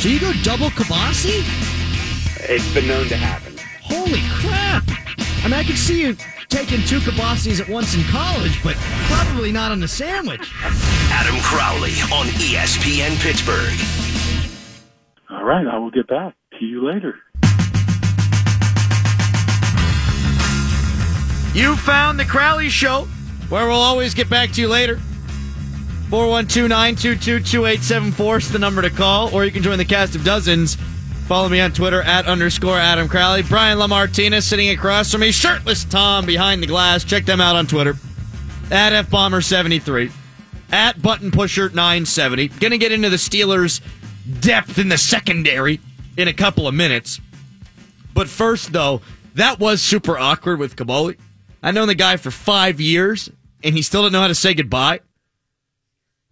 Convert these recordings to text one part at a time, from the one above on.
So you go double Kabasi? It's been known to happen. Holy crap! I mean, I could see you taking two Kabasis at once in college, but probably not on the sandwich. Adam Crowley on ESPN Pittsburgh. All right, I will get back to you later. You found the Crowley Show, where we'll always get back to you later. 412 922 2874 is the number to call, or you can join the cast of dozens. Follow me on Twitter at underscore Adam Crowley. Brian LaMartina sitting across from me, shirtless Tom behind the glass. Check them out on Twitter at FBomber73, at Button Pusher 970. Gonna get into the Steelers' depth in the secondary in a couple of minutes. But first, though, that was super awkward with Kaboly. I've known the guy for five years, and he still didn't know how to say goodbye.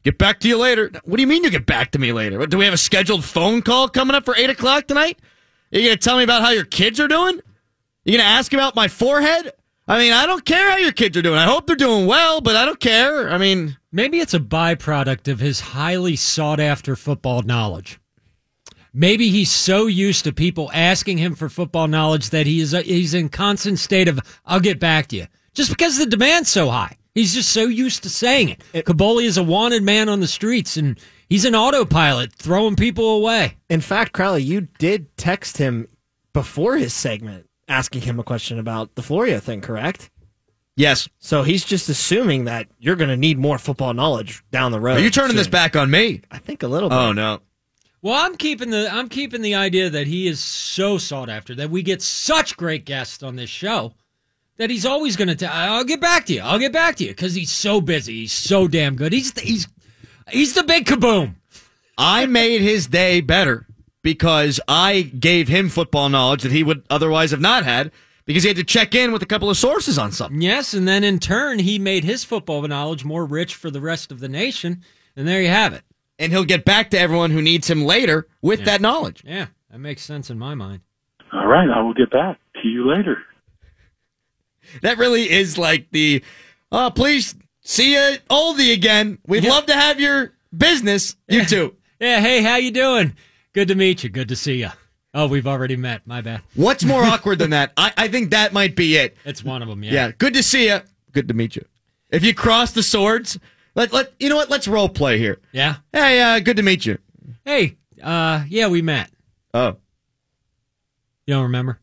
Get back to you later. What do you mean you get back to me later? Do we have a scheduled phone call coming up for 8 o'clock tonight? Are you going to tell me about how your kids are doing? You going to ask about my forehead? I mean, I don't care how your kids are doing. I hope they're doing well, but I don't care. I mean, Maybe it's a byproduct of his highly sought after football knowledge. Maybe he's so used to people asking him for football knowledge that he is he's in constant state of "I'll get back to you," just because the demand's so high. He's just so used to saying it. Kaboly is a wanted man on the streets, and he's an autopilot throwing people away. In fact, Crowley, you did text him before his segment asking him a question about the Florio thing, correct? yes. So he's just assuming that you're going to need more football knowledge down the road. Are you turning this back on me? I think a little oh, bit. Oh, no. Well, I'm keeping the I'm keeping the idea that he is so sought after that we get such great guests on this show that he's always going to tell. I'll get back to you. I'll get back to you because he's so busy. He's so damn good. He's the, he's he's the big kaboom. I made his day better because I gave him football knowledge that he would otherwise have not had because he had to check in with a couple of sources on something. Yes, and then in turn he made his football knowledge more rich for the rest of the nation. And there you have it. And he'll get back to everyone who needs him later with that knowledge. Yeah, that makes sense in my mind. All right, I will get back to you later. That really is like the, oh, please see you oldie again. We'd Yeah. love to have your business. You too. Yeah, hey, how you doing? Good to meet you. Good to see you. Oh, we've already met. My bad. What's more awkward than that? I, I think that might be it. It's one of them. Yeah. Yeah. Good to see you. Good to meet you. If you cross the swords, let let you know what? Let's role play here. Yeah. Hey, uh, good to meet you. Hey, uh, yeah, we met. Oh, You don't remember?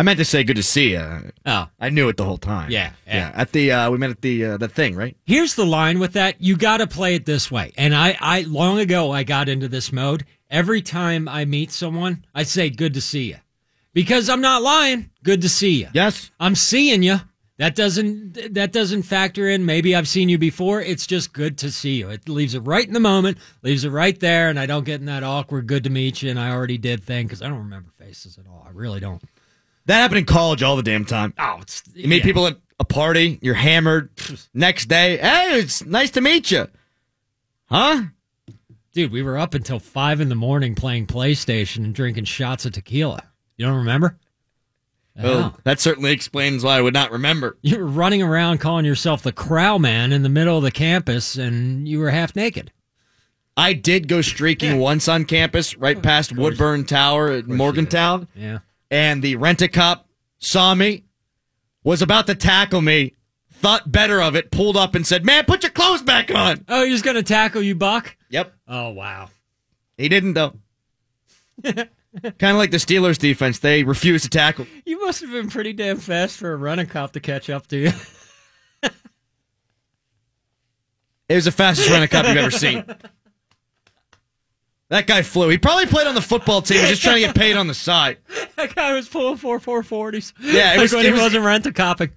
I meant to say good to see you. Oh, I knew it the whole time. Yeah, yeah. yeah. At the uh, we met at the uh, the thing, right? here's the line with that. You got to play it this way. And I, I, long ago, I got into this mode. Every time I meet someone, I say, good to see you. Because I'm not lying. Good to see you. Yes. I'm seeing you. That doesn't, that doesn't factor in. Maybe I've seen you before. It's just good to see you. It leaves it right in the moment, leaves it right there. And I don't get in that awkward, good to meet you. And I already did thing because I don't remember faces at all. I really don't. That happened in college all the damn time. Oh, it's, You meet yeah. people at a party, you're hammered. Next day, hey, it's nice to meet you. Huh? Dude, we were up until five in the morning playing PlayStation and drinking shots of tequila. You don't remember? Well, oh, Yeah. that certainly explains why I would not remember. You were running around calling yourself the Crow Man in the middle of the campus, and you were half naked. I did go streaking once on campus, right oh, past Woodburn Tower at Morgantown, Yeah. And the rent a cop saw me, was about to tackle me, thought better of it, pulled up and said, Man, put your clothes back on. Oh, he was going to tackle you, Buck? Yep. Oh, wow. He didn't, though. kind of like the Steelers defense. They refused to tackle. You must have been pretty damn fast for a running cop to catch up to you. It was the fastest a cop you've ever seen. That guy flew. He probably played on the football team, Was just trying to get paid on the side. that guy was pulling four four forties. Yeah, it like was- when it he was- wasn't rent a copping.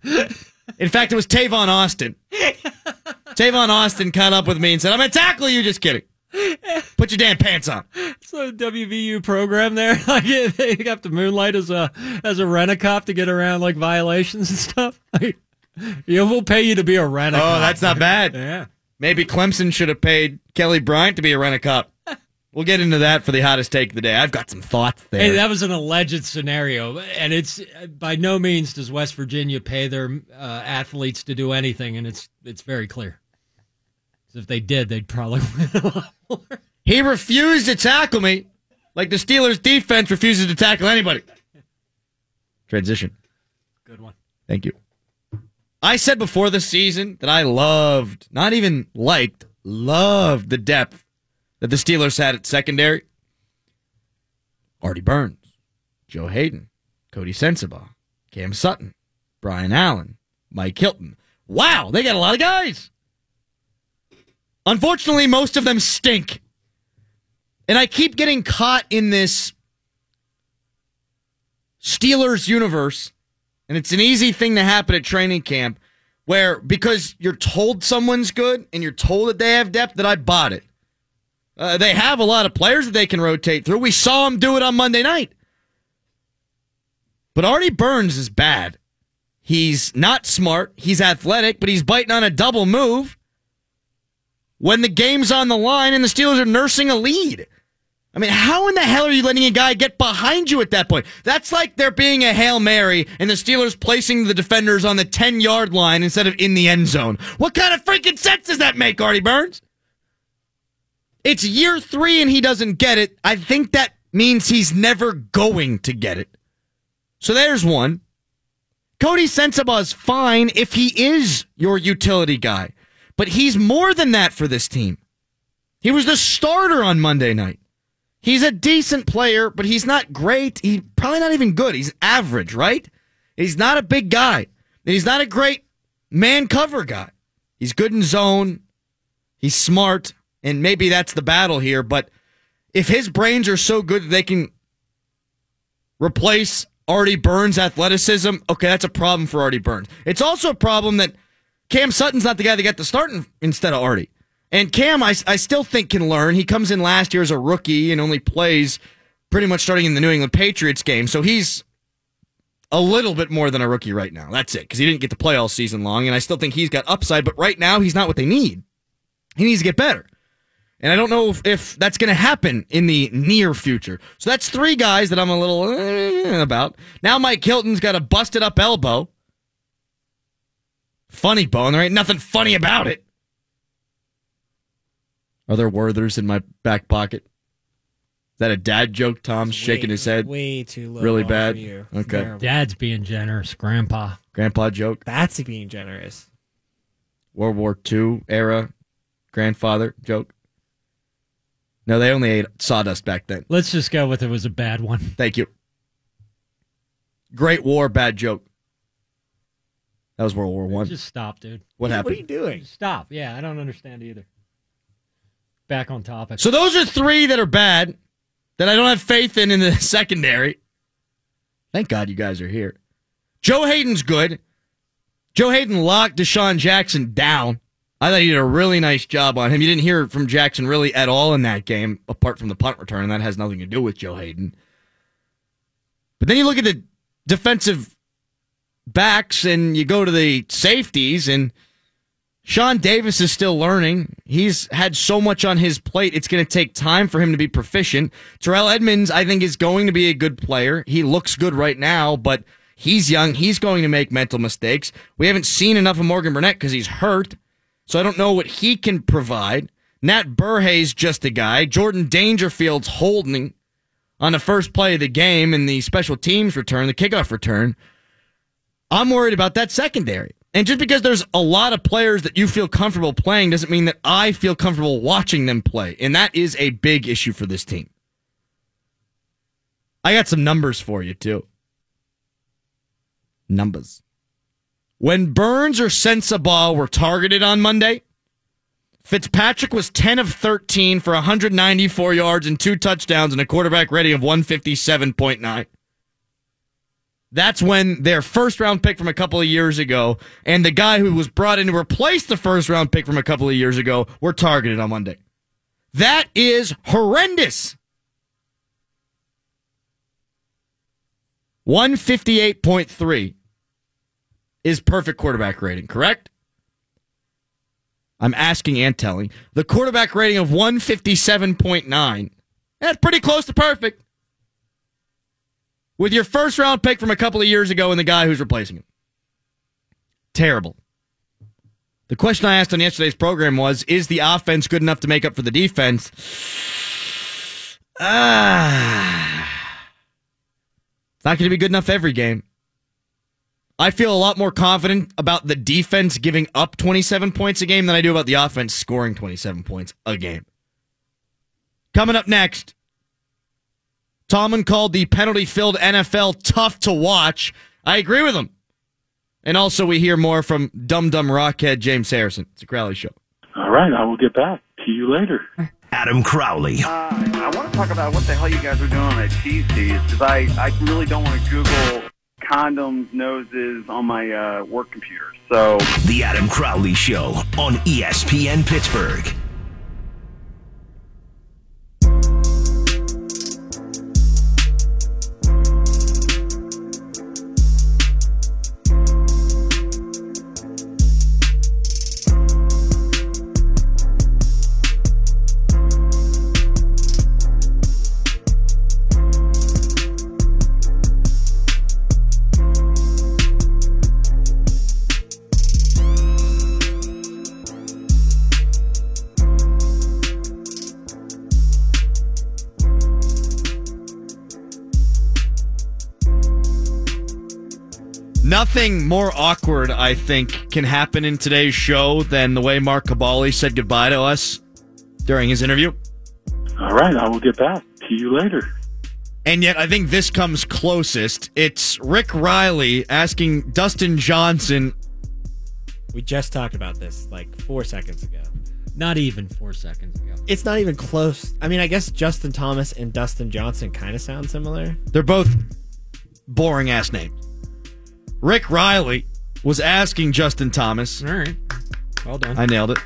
In fact, it was Tavon Austin. Tavon Austin caught up with me and said, I'm to tackle you. Just kidding. Put your damn pants on. It's a WVU program there. Like they have to moonlight as a as a rent a cop to get around like violations and stuff. Like, yeah, we'll pay you to be a rent a cop. Oh, that's not bad. Yeah. Maybe Clemson should have paid Kelly Bryant to be a rent a cop. We'll get into that for the hottest take of the day. I've got some thoughts there. Hey, that was an alleged scenario, and it's by no means does West Virginia pay their uh, athletes to do anything, and it's it's very clear. If they did, they'd probably win a lot more. he refused to tackle me. Like the Steelers' defense refuses to tackle anybody. Transition. Good one. Thank you. I said before the season that I loved, not even liked, loved the depth that the Steelers had at secondary. Artie Burns, Joe Haden, Coty Sensabaugh, Cam Sutton, Brian Allen, Mike Hilton. Wow, they got a lot of guys. Unfortunately, most of them stink. And I keep getting caught in this Steelers universe, and it's an easy thing to happen at training camp where because you're told someone's good and you're told that they have depth, that I bought it. Uh, they have a lot of players that they can rotate through. We saw them do it on Monday night. But Artie Burns is bad. He's not smart. He's athletic, but he's biting on a double move when the game's on the line and the Steelers are nursing a lead. I mean, how in the hell are you letting a guy get behind you at that point? That's like there being a Hail Mary and the Steelers placing the defenders on the 10 yard line instead of in the end zone. What kind of freaking sense does that make, Artie Burns? It's year three and he doesn't get it. I think that means he's never going to get it. So there's one. Coty Sensabaugh's fine if he is your utility guy, but he's more than that for this team. He was the starter on Monday night. He's a decent player, but he's not great. He's probably not even good. He's average, right? He's not a big guy. He's not a great man cover guy. He's good in zone. He's smart, and maybe that's the battle here. But if his brains are so good that they can replace Artie Burns' athleticism, okay, that's a problem for Artie Burns. It's also a problem that Cam Sutton's not the guy that got the start instead of Artie. And Cam, I, I still think can learn. He comes in last year as a rookie and only plays pretty much starting in the New England Patriots game. So he's a little bit more than a rookie right now. That's it, because he didn't get to play all season long. And I still think he's got upside, but right now he's not what they need. He needs to get better. And I don't know if, if that's going to happen in the near future. So that's three guys that I'm a little eh, about. Now Mike Hilton's got a busted up elbow. Funny bone. There ain't nothing funny about it. Are there Werthers in my back pocket? Is that a dad joke? Tom's shaking his head. Way too low. Really bad? For you. Okay. Terrible. Dad's being generous. Grandpa. Grandpa joke. That's being generous. World War II era grandfather joke. No, they only ate sawdust back then. Let's just go with it was a bad one. Thank you. Great War, bad joke. That was World War One. Just stop, dude. What happened? What are you doing? Stop. Yeah, I don't understand either. Back on topic. So those are three that are bad that I don't have faith in in the secondary. Thank God you guys are here. Joe Haden's good. Joe Haden locked DeSean Jackson down. I thought he did a really nice job on him. You didn't hear from Jackson really at all in that game, apart from the punt return, and that has nothing to do with Joe Haden. But then you look at the defensive backs and you go to the safeties, and Sean Davis is still learning. He's had so much on his plate. It's going to take time for him to be proficient. Terrell Edmunds, I think, is going to be a good player. He looks good right now, but he's young. He's going to make mental mistakes. We haven't seen enough of Morgan Burnett because he's hurt. So I don't know what he can provide. Nat Berhe's just a guy. Jordan Dangerfield's holding on the first play of the game in the special teams return, the kickoff return. I'm worried about that secondary. And just because there's a lot of players that you feel comfortable playing doesn't mean that I feel comfortable watching them play. And that is a big issue for this team. I got some numbers for you, too. Numbers. When Burns or Sensabaugh were targeted on Monday, Fitzpatrick was 10 of 13 for 194 yards and two touchdowns and a quarterback rating of 157.9. That's when their first round pick from a couple of years ago and the guy who was brought in to replace the first round pick from a couple of years ago were targeted on Monday. That is horrendous. 158.3 is perfect quarterback rating, correct? I'm asking and telling. The quarterback rating of 157.9. That's pretty close to perfect. With your first round pick from a couple of years ago and the guy who's replacing him. Terrible. The question I asked on yesterday's program was Is the offense good enough to make up for the defense? Ah. It's not going to be good enough every game. I feel a lot more confident about the defense giving up 27 points a game than I do about the offense scoring 27 points a game. Coming up next, Tomlin called the penalty filled NFL tough to watch. I agree with him. And also, we hear more from Dum Dum Rockhead James Harrison. It's a Crowley show. All right, I will get back to you later. Adam Crowley. Uh, I want to talk about what the hell you guys are doing on that cheese because I, I really don't want to Google condoms, noses on my uh, work computer. So The Adam Crowley Show on ESPN Pittsburgh. Nothing more awkward, I think, can happen in today's show than the way Mark Kaboly said goodbye to us during his interview. All right, I will get back to you later. And yet, I think this comes closest. It's Rick Reilly asking Dustin Johnson. We just talked about this like four seconds ago. Not even four seconds ago. It's not even close. I mean, I guess Justin Thomas and Dustin Johnson kind of sound similar. They're both boring ass names. Rick Reilly was asking Justin Thomas. All right. Well done. I nailed it.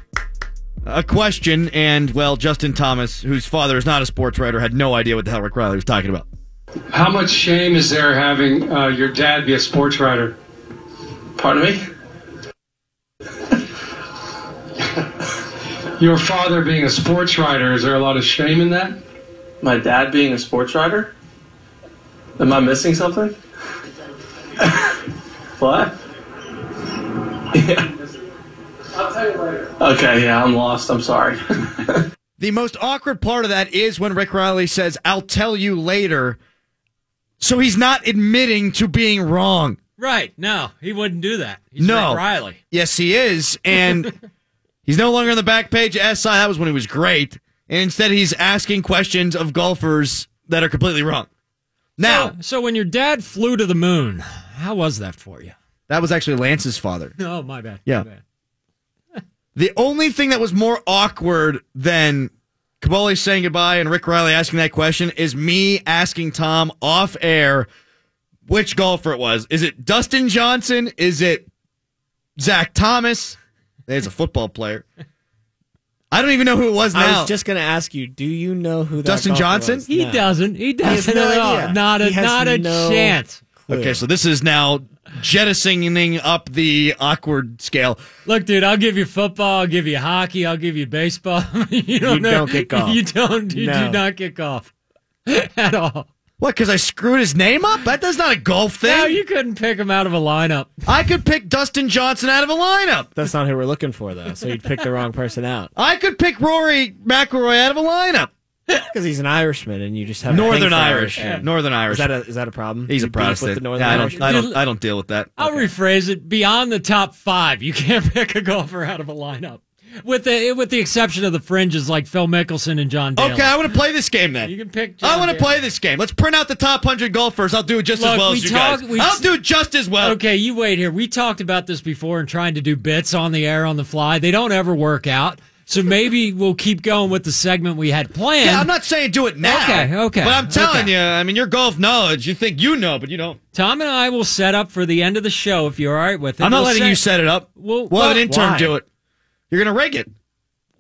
A question, and well, Justin Thomas, whose father is not a sports writer, had no idea what the hell Rick Reilly was talking about. How much shame is there having uh, your dad be a sports writer? Pardon me? your father being a sports writer, is there a lot of shame in that? My dad being a sports writer? Am I missing something? what? Yeah. I'll tell you later. Okay, yeah, I'm lost. I'm sorry. The most awkward part of that is when Rick Reilly says, I'll tell you later. So he's not admitting to being wrong. right. No, he wouldn't do that. He's No. Rick Reilly. Yes, he is. And he's no longer on the back page of SI. That was when he was great. And instead, he's asking questions of golfers that are completely wrong. Now, So, so when your dad flew to the moon, how was that for you? that was actually Lance's father. Oh, my bad. Yeah. My bad. The only thing that was more awkward than Kaboly saying goodbye and Rick Reilly asking that question is me asking Tom off air which golfer it was. Is it Dustin Johnson? Is it Zach Thomas? There's a football player. I don't even know who it was now. I was just going to ask you, do you know who that Dustin Johnson? was? He No. doesn't. He doesn't no at all. idea. Not a He has not a no- chance. Clue. okay, so this is now jettisoning up the awkward scale. Look, dude, I'll give you football, I'll give you hockey, I'll give you baseball. you don't, You know- don't get golf. You don't. You No. do not get golf at all. What? Because I screwed his name up? That that's not a golf thing. No, you couldn't pick him out of a lineup. I could pick Dustin Johnson out of a lineup. That's not who we're looking for, though. So you'd pick the wrong person out I could pick Rory McIlroy out of a lineup. Because he's an Irishman, and you just have Northern for Irish. Irishmen. Northern Irish. Is that a is that a problem? He's You a beef Protestant. With the Northern yeah, I don't, I don't, I don't deal with that. I'll rephrase it. Beyond the top five, you can't pick a golfer out of a lineup. With the with the exception of the fringes like Phil Mickelson and John Daly. Okay, I want to play this game then. You can pick. I want to play this game. Let's print out the top hundred golfers. I'll do it just as well we as you talk- guys. we- I'll do it just as well. Okay, you wait here. We talked about this before and trying to do bits on the air on the fly. They don't ever work out. So maybe we'll keep going with the segment we had planned. Yeah, I'm not saying do it now. Okay, okay, But I'm telling okay. you, I mean, your golf knowledge, you think you know, but you don't. Tom and I will set up for the end of the show if you're all right with it. I'm not We'll letting set- you set it up. Well, we'll have an well, intern why? do it. You're going to rig it.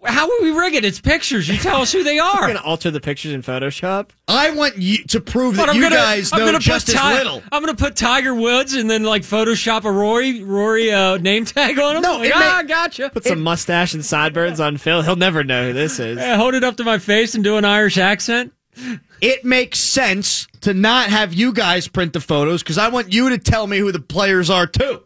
How would we rig it? It's pictures. You tell us who they You're are. gonna alter the pictures in Photoshop. I want you to prove But that I'm you gonna, guys I'm know gonna just put as little. I'm gonna put Tiger Woods and then like Photoshop a Rory Rory uh, name tag on him. No, like, it ah, may- gotcha. Put some mustache and sideburns on Phil. He'll never know who this is. Uh, hold it up to my face and do an Irish accent. It makes sense to not have you guys print the photos because I want you to tell me who the players are too.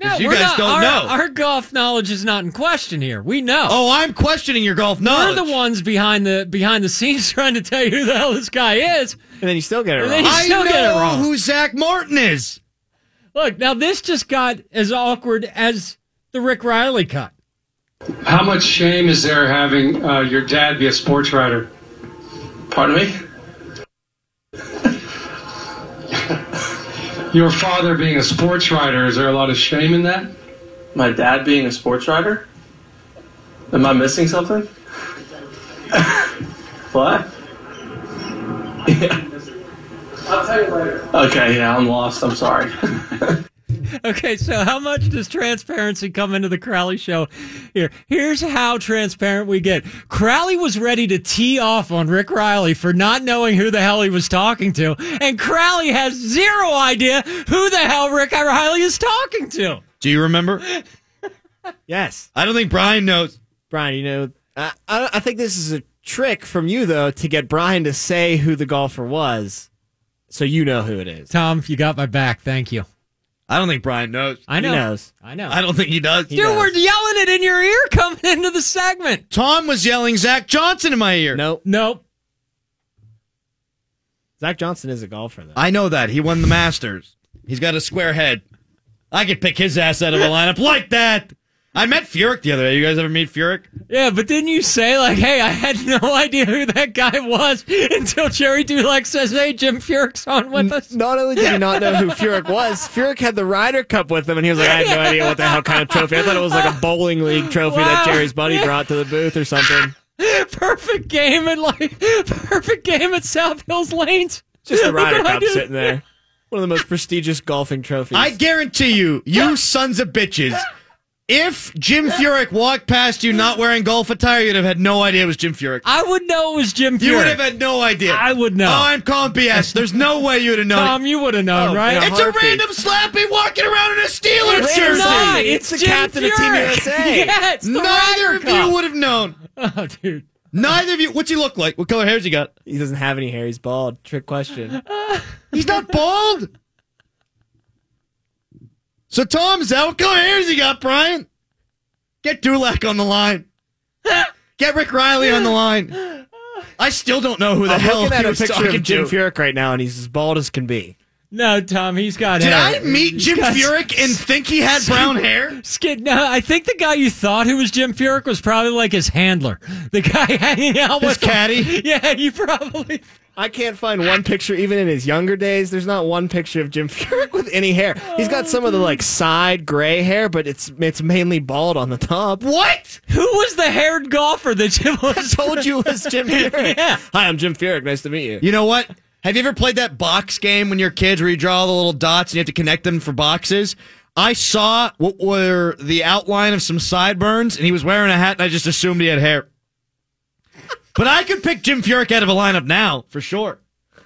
No, you we're guys not- don't our, know. Our golf knowledge is not in question here. We know. Oh, I'm questioning your golf knowledge. We're the ones behind the behind the scenes trying to tell you who the hell this guy is. And then you still get it And wrong. then you I still know get it wrong. who Zach Martin is. Look, now this just got as awkward as the Rick Reilly cut. How much shame is there having uh, your dad be a sports writer? Pardon me? Your father being a sports writer, is there a lot of shame in that? My dad being a sports writer? Am I missing something? what? Yeah. I'll tell you later. Okay, yeah, I'm lost. I'm sorry. Okay, so how much does transparency come into the Crowley show here? Here's how transparent we get. Crowley was ready to tee off on Rick Reilly for not knowing who the hell he was talking to, and Crowley has zero idea who the hell Rick Reilly is talking to. Do you remember? Yes. I don't think Brian knows. Brian, you know, I, I I think this is a trick from you, though, to get Brian to say who the golfer was so you know who it is. Tom, you got my back. Thank you. I don't think Brian knows. I know. He knows. I know. I don't think he does. Dude, we're yelling it in your ear coming into the segment. Tom was yelling Zach Johnson in my ear. Nope. Nope. Zach Johnson is a golfer, though. I know that. He won the Masters. He's got a square head. I could pick his ass out of a lineup like that. I met Furyk the other day. You guys ever meet Furyk? Yeah, but didn't you say like, "Hey, I had no idea who that guy was until Gerry Dulac says, "Hey, Jim Furyk's on with us." Not only did he not know who Furyk was, Furyk had the Ryder Cup with him, and he was like, I had no idea what the hell kind of trophy. I thought it was like a bowling league trophy that Gerry's buddy brought to the booth or something. Perfect game at like perfect game at South Hills Lanes. Just the Look Ryder what I Cup did. sitting there. One of the most prestigious golfing trophies. I guarantee you, you sons of bitches, if Jim Furyk walked past you not wearing golf attire, you'd have had no idea it was Jim Furyk. I would know it was Jim Furyk. You would have had no idea. I would know. Oh, I'm calling BS. There's no way you would have known. Tom, you would have known, Oh, right? yeah. it's a random slappy walking around in a Steelers It's jersey. not. It's It's, the Jim captain of Team USA. Yeah, Neither of Cup. you would have known. Oh, dude. Neither of you. What's he look like? What color hair's he got? He doesn't have any hair. He's bald. Trick question. He's not bald. So Tom, is that what color hair's he got, Brian? Get Dulac on the line. Get Rick Reilly on the line. I still don't know who the I'm hell looking he at a was picture talking of Jim to. Furyk right now, and he's as bald as can be. No, Tom, he's got Did hair. I meet Jim He's got- Furyk and think he had brown hair? Skid, no, I think the guy you thought who was Jim Furyk was probably like his handler, the guy hanging out His with him. caddy? Yeah, you probably. I can't find one picture, even in his younger days. There's not one picture of Jim Furyk with any hair. He's got some of the like side gray hair, but it's it's mainly bald on the top. What? Who was the haired golfer that Jim was? Told you it was Jim Furyk. Yeah. Hi, I'm Jim Furyk. Nice to meet you. You know what? Have you ever played that box game when you're kids where you draw the little dots and you have to connect them for boxes? I saw what were the outline of some sideburns and he was wearing a hat and I just assumed he had hair. But I could pick Jim Furyk out of a lineup now, for sure.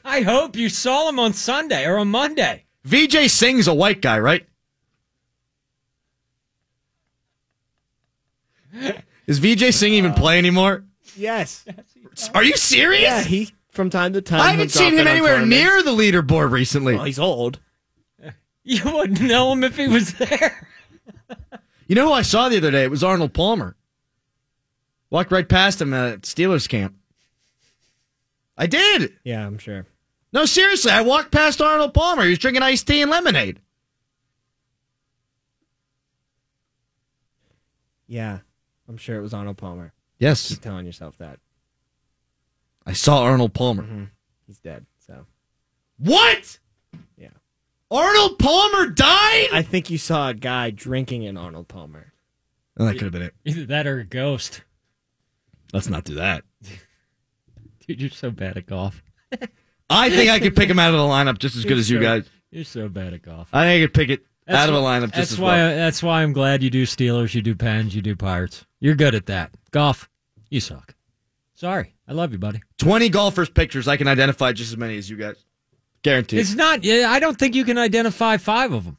I hope you saw him on Sunday or on Monday. Vijay Singh's a white guy, right? Is Vijay Singh even play anymore? Yes. Are you serious? Yeah, he from time to time. I haven't seen him anywhere near the leaderboard recently. Well, he's old. You wouldn't know him if he was there. You know who I saw the other day? It was Arnold Palmer. Walked right past him at Steelers camp. I did. Yeah, I'm sure. No, seriously, I walked past Arnold Palmer. He was drinking iced tea and lemonade. Yeah, I'm sure it was Arnold Palmer. Yes, Keep telling yourself that I saw Arnold Palmer. Mm-hmm. he's dead. So What? yeah, Arnold Palmer died? I think you saw a guy drinking in Arnold Palmer. Oh, that could have been it. Either that or a ghost. Let's not do that. Dude, you're so bad at golf. I think I could pick him out of the lineup just as good as you so- guys. You're so bad at golf. I think I could pick it out of a lineup just That's as why. well. that's why I'm glad you do Steelers, you do Pens, you do Pirates. You're good at that. Golf, you suck. Sorry, I love you, buddy. 20 golfers' pictures. I can identify just as many as you guys. Guaranteed. It's not. yeah, I don't think you can identify five of them.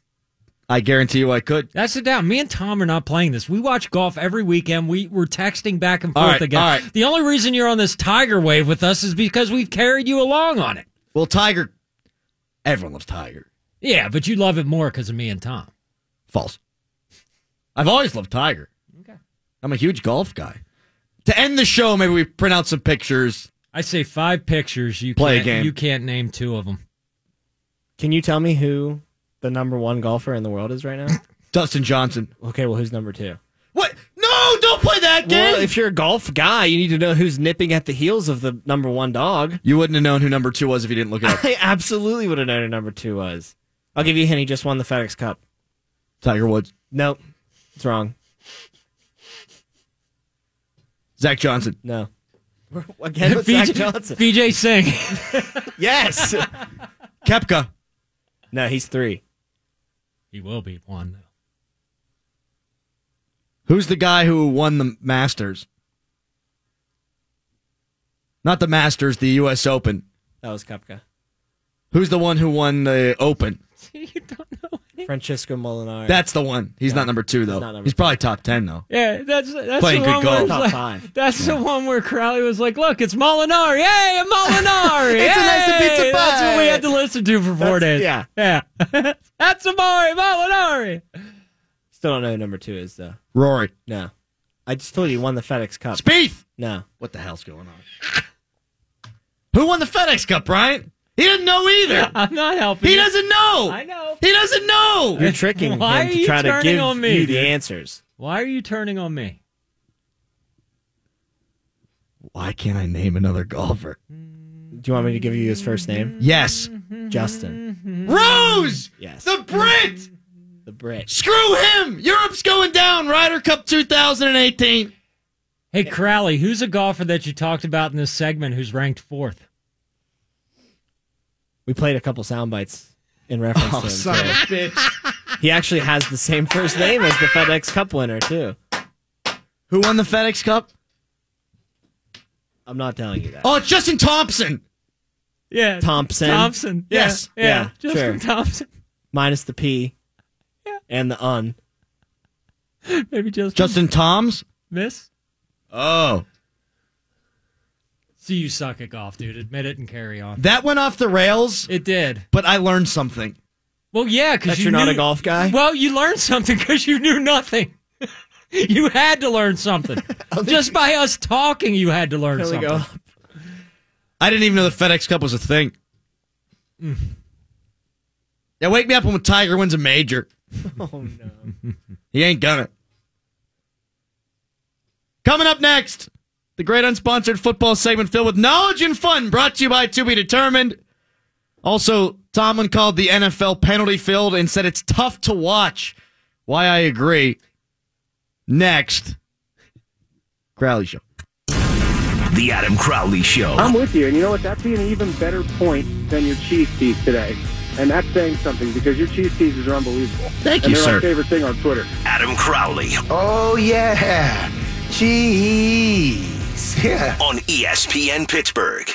I guarantee you I could. That's it down. Me and Tom are not playing this. We watch golf every weekend. We we're texting back and forth right, again. all right. The only reason you're on this Tiger wave with us is because we've carried you along on it. Well, Tiger. Everyone loves Tiger. Yeah, but you love it more because of me and Tom. False. I've always loved Tiger. Okay. I'm a huge golf guy. To end the show, maybe we print out some pictures. I say five pictures. You Play a can't, game. You can't name two of them. Can you tell me who the number one golfer in the world is right now? Dustin Johnson. okay, well, who's number two? What? No, don't play that game. Well, if you're a golf guy, you need to know who's nipping at the heels of the number one dog. you wouldn't have known who number two was if you didn't look it up. I absolutely would have known who number two was. I'll give you a hint. He just won the FedEx Cup. Tiger Woods. Nope, it's wrong. Zach Johnson. No. Again with Zach Johnson. Vijay Singh. Yes. Koepka. no, he's three. He will be one. though. Who's the guy who won the Masters? Not the Masters, the U.S. Open. That was Koepka. Who's the one who won the Open? you don't know. Francesco Molinari. That's the one. He's No, not number two though. not number He's probably top ten though. Yeah, that's that's Playing the one where golf. Top like- five. That's the one where Crowley was like, "Look, it's Molinari. Hey, a Molinari. It's a nice Hey!" pizza That's what we had to listen to for four That's- days. yeah. yeah. that's a boy, Molinari. Still don't know who number two is though. Rory. No. I just told you he won the FedEx Cup. Spieth. No. What the hell's going on? Who won the FedEx Cup, Brian? He doesn't know either. I'm not helping. He you. doesn't know. I know. He doesn't know. You're tricking Why him are to you try to turning give on me, you the dude? answers. Why are you turning on me? Why can't I name another golfer? Do you want me to give you his first name? Yes. Justin. Rose. Yes. The Brit. The Brit. Screw him. Europe's going down. Ryder Cup 2018. Hey, Crowley, who's a golfer that you talked about in this segment who's ranked fourth? We played a couple sound bites in reference oh, to him. son too. of a bitch. He actually has the same first name as the FedEx Cup winner too. Who won the FedEx Cup? I'm not telling you that. Oh, it's Justin Thompson. Yeah, Thompson. Thompson. Yeah, Yes. yeah, Yeah, Justin sure. Thompson. Minus the P. Yeah. And the un. Maybe just Justin Toms. miss. Oh, See, you suck at golf, dude. Admit it and carry on. that went off the rails. It did. But I learned something. Well, yeah, because you you're not a golf guy? Well, you learned something because you knew nothing. you had to learn something. Just by us talking, you had to learn Here we something. go. I didn't even know the FedEx Cup was a thing. Mm. Yeah, wake me up when Tiger wins a major. Oh no. He ain't gonna. Coming up next, the great unsponsored football segment filled with knowledge and fun, brought to you by To Be Determined. Also, Tomlin called the NFL penalty filled and said it's tough to watch. Why I agree. Next, Crowley Show. The Adam Crowley Show. I'm with you, and you know what? That'd be an even better point than your cheese teas today. And that's saying something because your cheese teasers are unbelievable. Thank and you, they're sir. my favorite thing on Twitter. Adam Crowley Oh, yeah. Cheese. Yeah. on ESPN Pittsburgh.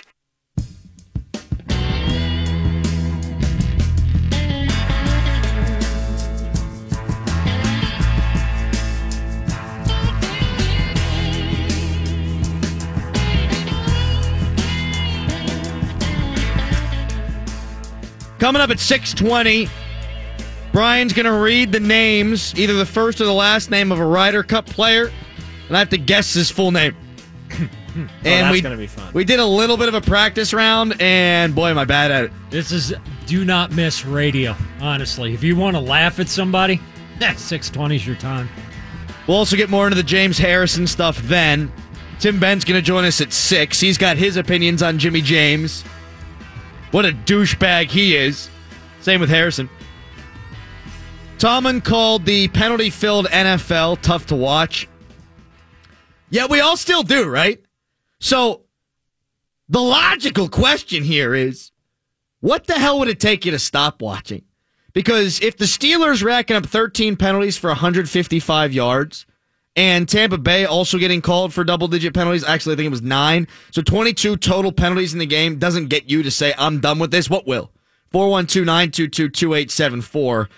Coming up at 620, Brian's going to read the names, either the first or the last name of a Ryder Cup player, and I have to guess his full name. And that's we, gonna be fun. We did a little bit of a practice round, and boy, am I bad at it. This is do not miss radio, honestly. If you want to laugh at somebody, eh, 620 is your time. We'll also get more into the James Harrison stuff then. Tim Benz's going to join us at 6. He's got his opinions on Jimmy James. What a douchebag he is. Same with Harrison. Tomlin called the penalty filled NFL tough to watch. Yeah, we all still do, right? So the logical question here is what the hell would it take you to stop watching? Because if the Steelers racking up 13 penalties for 155 yards and Tampa Bay also getting called for double digit penalties, actually, I think it was nine. So 22 total penalties in the game doesn't get you to say, I'm done with this. What will? 412 922 2874.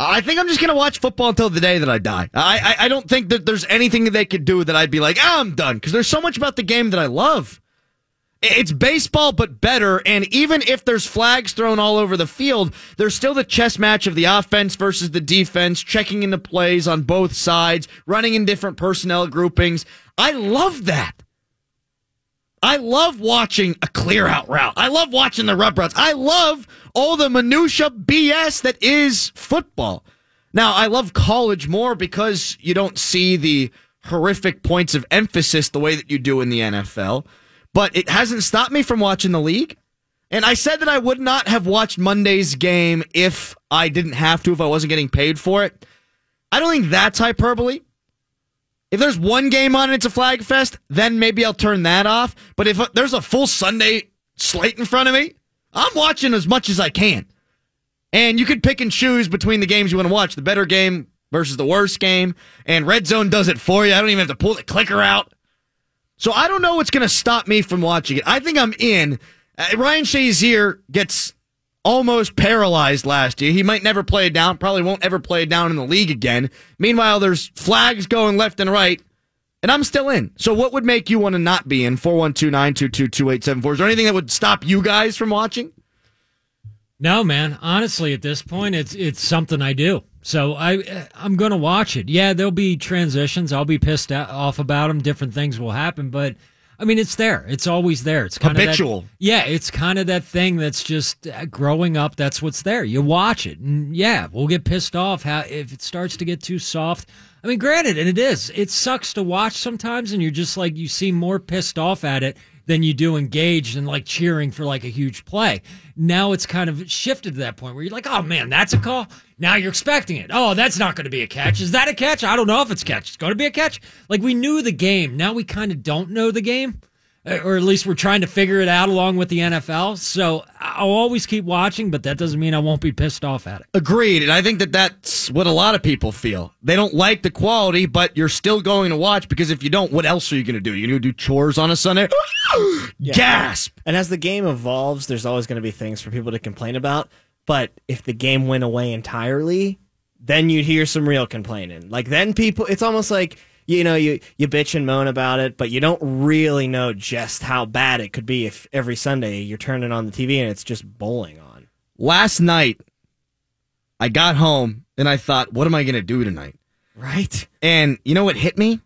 I think I'm just going to watch football until the day that I die. I, I, I don't think that there's anything that they could do that I'd be like, ah, I'm done. Because there's so much about the game that I love. It's baseball, but better. And even if there's flags thrown all over the field, there's still the chess match of the offense versus the defense, checking into plays on both sides, running in different personnel groupings. I love that. I love watching a clear out route. I love watching the rub routes. I love all the minutia BS that is football. Now, I love college more because you don't see the horrific points of emphasis the way that you do in the NFL, but it hasn't stopped me from watching the league. And I said that I would not have watched Monday's game if I didn't have to, if I wasn't getting paid for it. I don't think that's hyperbole. If there's one game on and it's a flag fest, then maybe I'll turn that off. But if there's a full Sunday slate in front of me, I'm watching as much as I can. And you could pick and choose between the games you want to watch the better game versus the worst game. And Red Zone does it for you. I don't even have to pull the clicker out. So I don't know what's going to stop me from watching it. I think I'm in. Uh, Ryan Shazier gets almost paralyzed last year. He might never play down, probably won't ever play down in the league again. Meanwhile, there's flags going left and right, and I'm still in. So what would make you want to not be in 412-922-2874? Is there anything that would stop you guys from watching? No, man. Honestly, at this point, it's it's something I do. So I I'm going to watch it. Yeah, there'll be transitions. I'll be pissed off about them. Different things will happen, but I mean, it's there. It's always there. It's kind habitual. Of that, yeah, it's kind of that thing that's just uh, growing up. That's what's there. You watch it, and yeah, we'll get pissed off how if it starts to get too soft. I mean, granted, and it is. It sucks to watch sometimes, and you're just like you seem more pissed off at it than you do engaged and like cheering for like a huge play. Now it's kind of shifted to that point where you're like, oh man, that's a call. Now you're expecting it. Oh, that's not going to be a catch. Is that a catch? I don't know if it's catch. It's going to be a catch. Like we knew the game. Now we kind of don't know the game. Or at least we're trying to figure it out along with the NFL. So I'll always keep watching, but that doesn't mean I won't be pissed off at it. Agreed. And I think that that's what a lot of people feel. They don't like the quality, but you're still going to watch because if you don't, what else are you going to do? You're going to do chores on a Sunday? yeah. Gasp. And as the game evolves, there's always going to be things for people to complain about. But if the game went away entirely, then you'd hear some real complaining. Like then people, it's almost like you know, you, you bitch and moan about it, but you don't really know just how bad it could be if every Sunday you're turning on the TV and it's just bowling on. Last night, I got home and I thought, what am I going to do tonight? Right. And you know what hit me?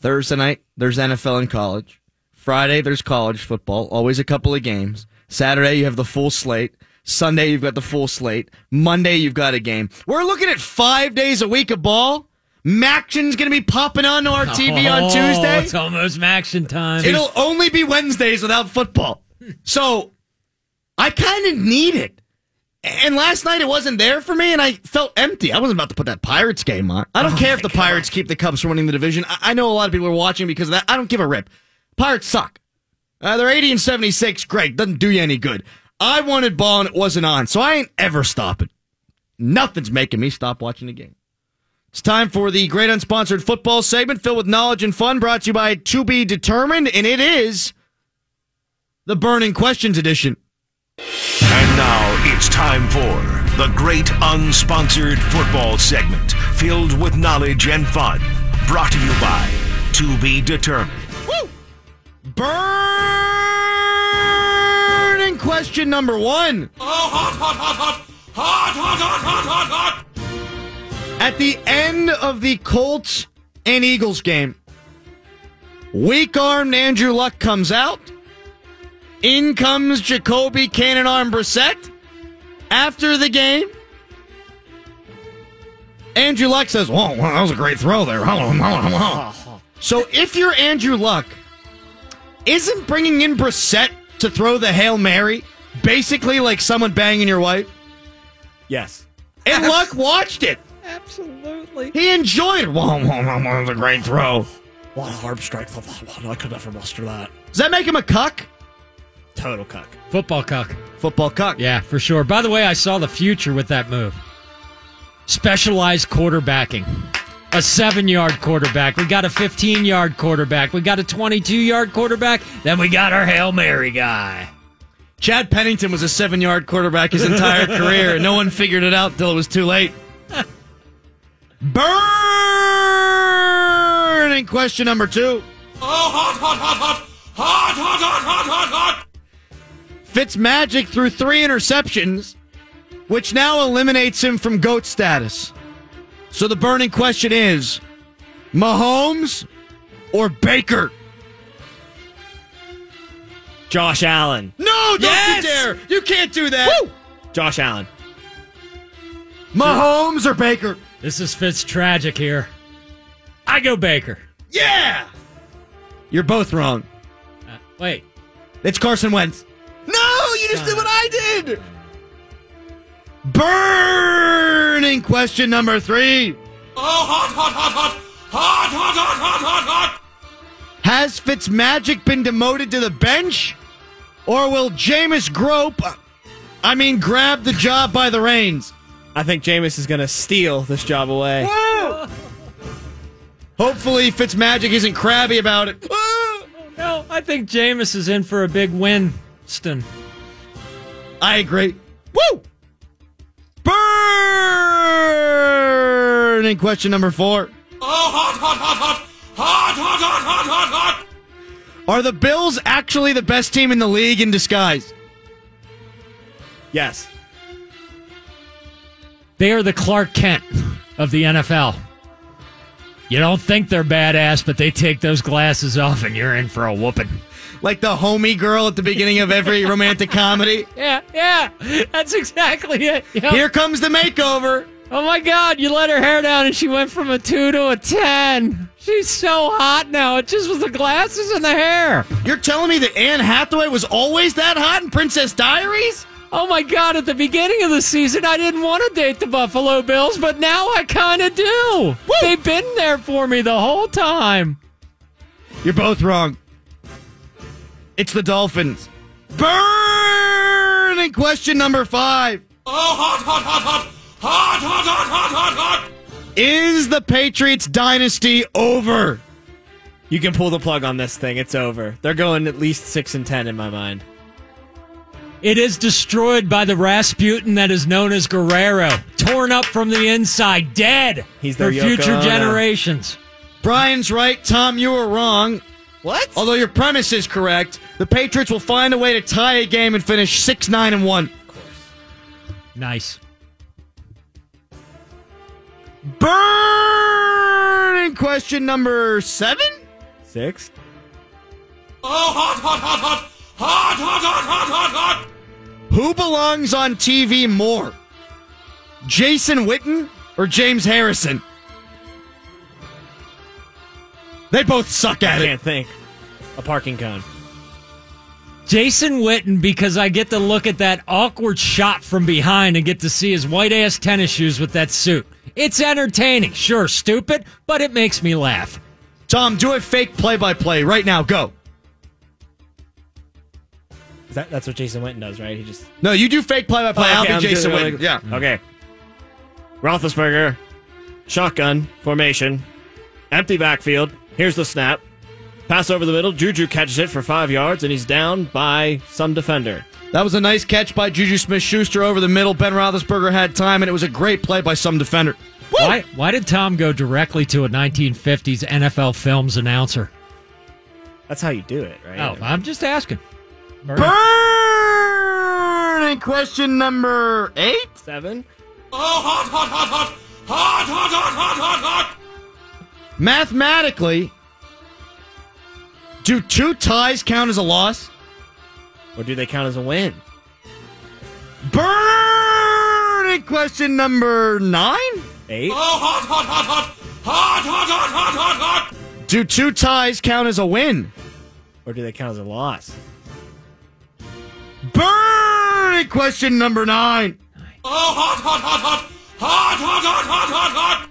Thursday night, there's NFL and college. Friday, there's college football, always a couple of games. Saturday, you have the full slate. Sunday, you've got the full slate. Monday, you've got a game. We're looking at five days a week of ball. MACtion's going to be popping on our TV oh, on Tuesday. It's almost Maction time. It'll only be Wednesdays without football. So I kind of need it. And last night it wasn't there for me, and I felt empty. I wasn't about to put that Pirates game on. I don't oh care if the God. Pirates keep the Cubs from winning the division. I, I know a lot of people are watching because of that. I don't give a rip. Pirates suck. Uh, they're 80 and 76. Great. Doesn't do you any good. I wanted ball and it wasn't on, so I ain't ever stopping. Nothing's making me stop watching the game. It's time for the great unsponsored football segment filled with knowledge and fun brought to you by To Be Determined, and it is the Burning Questions edition. And now it's time for the great unsponsored football segment filled with knowledge and fun brought to you by To Be Determined. Woo! Burning question number one. Oh, hot, hot, hot, hot, hot, hot, hot, hot, hot, hot. At the end of the Colts and Eagles game, weak armed Andrew Luck comes out. In comes Jacoby Cannon Arm Brissett. After the game, Andrew Luck says, Whoa, that was a great throw there. So if you're Andrew Luck, isn't bringing in Brissett to throw the Hail Mary basically like someone banging your wife? Yes. And Luck watched it. Absolutely. He enjoyed it. Whoa, whoa, whoa, that was a great throw. What a hard strike for that one. I could never muster that. Does that make him a cuck? Total cuck. Football cuck. Football cuck. Yeah, for sure. By the way, I saw the future with that move. Specialized quarterbacking. A seven yard quarterback. We got a 15 yard quarterback. We got a 22 yard quarterback. Then we got our Hail Mary guy. Chad Pennington was a seven yard quarterback his entire career. No one figured it out until it was too late. Burning question number two. Oh, hot, hot, hot, hot. Hot, hot, hot, hot, hot, hot. Fitzmagic threw three interceptions, which now eliminates him from GOAT status. So the burning question is Mahomes or Baker? Josh Allen. No, don't yes! you dare. You can't do that. Woo! Josh Allen. Mahomes or Baker? This is Fitz tragic here. I go Baker. Yeah! You're both wrong. Uh, wait. It's Carson Wentz. No, you just did what I did! Burning question number three. Oh, hot, hot, hot, hot. Hot, hot, hot, hot, hot, hot. Has Fitzmagic been demoted to the bench? Or will Jameis Grope, I mean, grab the job by the reins? I think Jameis is going to steal this job away. Hopefully, Fitzmagic isn't crabby about it. No, I think Jameis is in for a big win. Ston. I agree. Woo! Burning question number four. Oh, hot, hot, hot, hot. Hot, hot, hot, hot, hot, hot. Are the Bills actually the best team in the league in disguise? Yes. They are the Clark Kent of the NFL. You don't think they're badass, but they take those glasses off and you're in for a whooping. Like the homie girl at the beginning of every romantic comedy? Yeah, yeah, that's exactly it. Yep. Here comes the makeover. Oh my God, you let her hair down and she went from a two to a 10. She's so hot now. It just was the glasses and the hair. You're telling me that Anne Hathaway was always that hot in Princess Diaries? Oh my God, at the beginning of the season, I didn't want to date the Buffalo Bills, but now I kind of do. They've been there for me the whole time. You're both wrong. It's the Dolphins. Burning question number five. Oh, hot, hot, hot, hot. Hot, hot, hot, hot, hot, hot. Is the Patriots dynasty over? You can pull the plug on this thing. It's over. They're going at least 6 and 10 in my mind. It is destroyed by the Rasputin that is known as Guerrero, torn up from the inside, dead He's for Yoko future Ono. generations. Brian's right. Tom, you were wrong. What? Although your premise is correct, the Patriots will find a way to tie a game and finish 6 9 and 1. Of course. Nice. Burning question number seven? 6? Oh, hot, hot, hot, hot. Hot, hot, hot, hot, hot, hot. Who belongs on TV more? Jason Witten or James Harrison? They both suck I at it. I can't think. A parking cone. Jason Witten, because I get to look at that awkward shot from behind and get to see his white ass tennis shoes with that suit. It's entertaining. Sure, stupid, but it makes me laugh. Tom, do a fake play by play right now. Go. Is that, that's what Jason Witten does, right? He just. No, you do fake play by play. Oh, I'll be I'm Jason doing- Witten. Yeah. Okay. Roethlisberger, shotgun formation, empty backfield. Here's the snap. Pass over the middle. Juju catches it for five yards, and he's down by some defender. That was a nice catch by Juju Smith Schuster over the middle. Ben Roethlisberger had time, and it was a great play by some defender. Why, why did Tom go directly to a 1950s NFL Films announcer? That's how you do it, right? Oh, I'm just asking. Burning question number eight? Seven? Oh, hot, hot, hot, hot. Hot, hot, hot, hot, hot, hot. Mathematically, do two ties count as a loss? Or do they count as a win? Burning question number nine? Eight? Oh, hot, hot, hot, hot. Hot, hot, hot, hot, hot, hot. Do two ties count as a win? Or do they count as a loss? Burning question number nine. Oh, hot, hot, hot, hot. Hot, hot, hot, hot, hot, hot.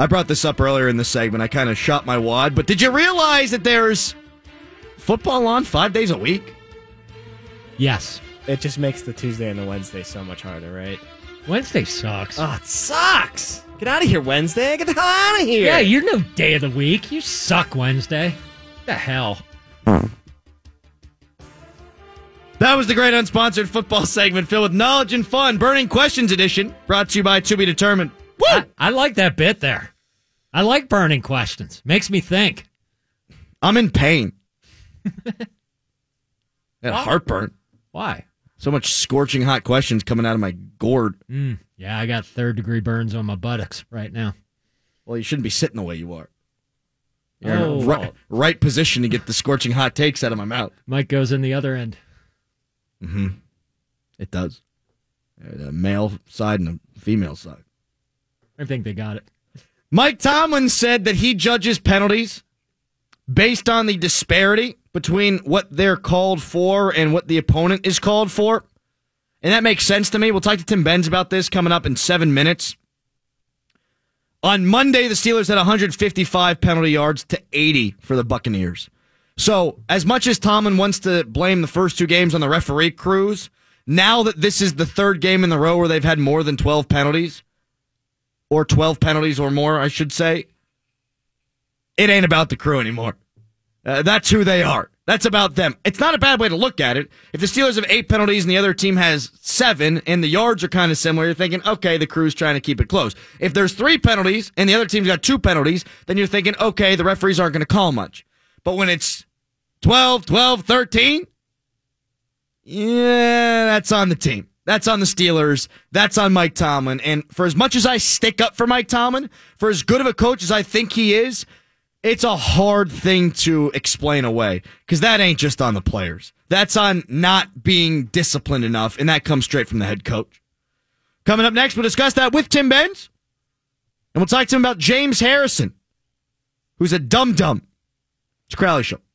I brought this up earlier in the segment. I kind of shot my wad, but did you realize that there's football on five days a week? Yes. It just makes the Tuesday and the Wednesday so much harder, right? Wednesday sucks. Oh, it sucks. Get out of here, Wednesday. Get the hell out of here. yeah, you're no day of the week. You suck Wednesday. The hell. That was the great unsponsored football segment filled with knowledge and fun. Burning Questions edition, brought to you by To Be Determined. I, I like that bit there. I like burning questions. Makes me think. I'm in pain. Had heartburn. Why? So much scorching hot questions coming out of my gourd. Mm, yeah, I got third degree burns on my buttocks right now. Well, you shouldn't be sitting the way you are. You're in Oh. a right, right position to get the scorching hot takes out of my mouth. Mike goes in the other end. Mm-hmm. It does. The male side and the female side. I think they got it. Mike Tomlin said that he judges penalties based on the disparity between what they're called for and what the opponent is called for. And that makes sense to me. We'll talk to Tim Benz about this coming up in seven minutes. On Monday, the Steelers had 155 penalty yards to 80 for the Buccaneers. So, as much as Tomlin wants to blame the first two games on the referee crews, now that this is the third game in the row where they've had more than 12 penalties, or 12 penalties or more, I should say, it ain't about the crew anymore. Uh, that's who they are. That's about them. It's not a bad way to look at it. If the Steelers have eight penalties and the other team has seven and the yards are kind of similar, you're thinking, okay, the crew's trying to keep it close. If there's three penalties and the other team's got two penalties, then you're thinking, okay, the referees aren't going to call much. But when it's 12, 12, 13, yeah, that's on the team. That's on the Steelers. That's on Mike Tomlin. And for as much as I stick up for Mike Tomlin, for as good of a coach as I think he is, it's a hard thing to explain away because that ain't just on the players. That's on not being disciplined enough, and that comes straight from the head coach. Coming up next, we'll discuss that with Tim Benz, and we'll talk to him about James Harrison, who's a dum dum. It's Kaboly Show.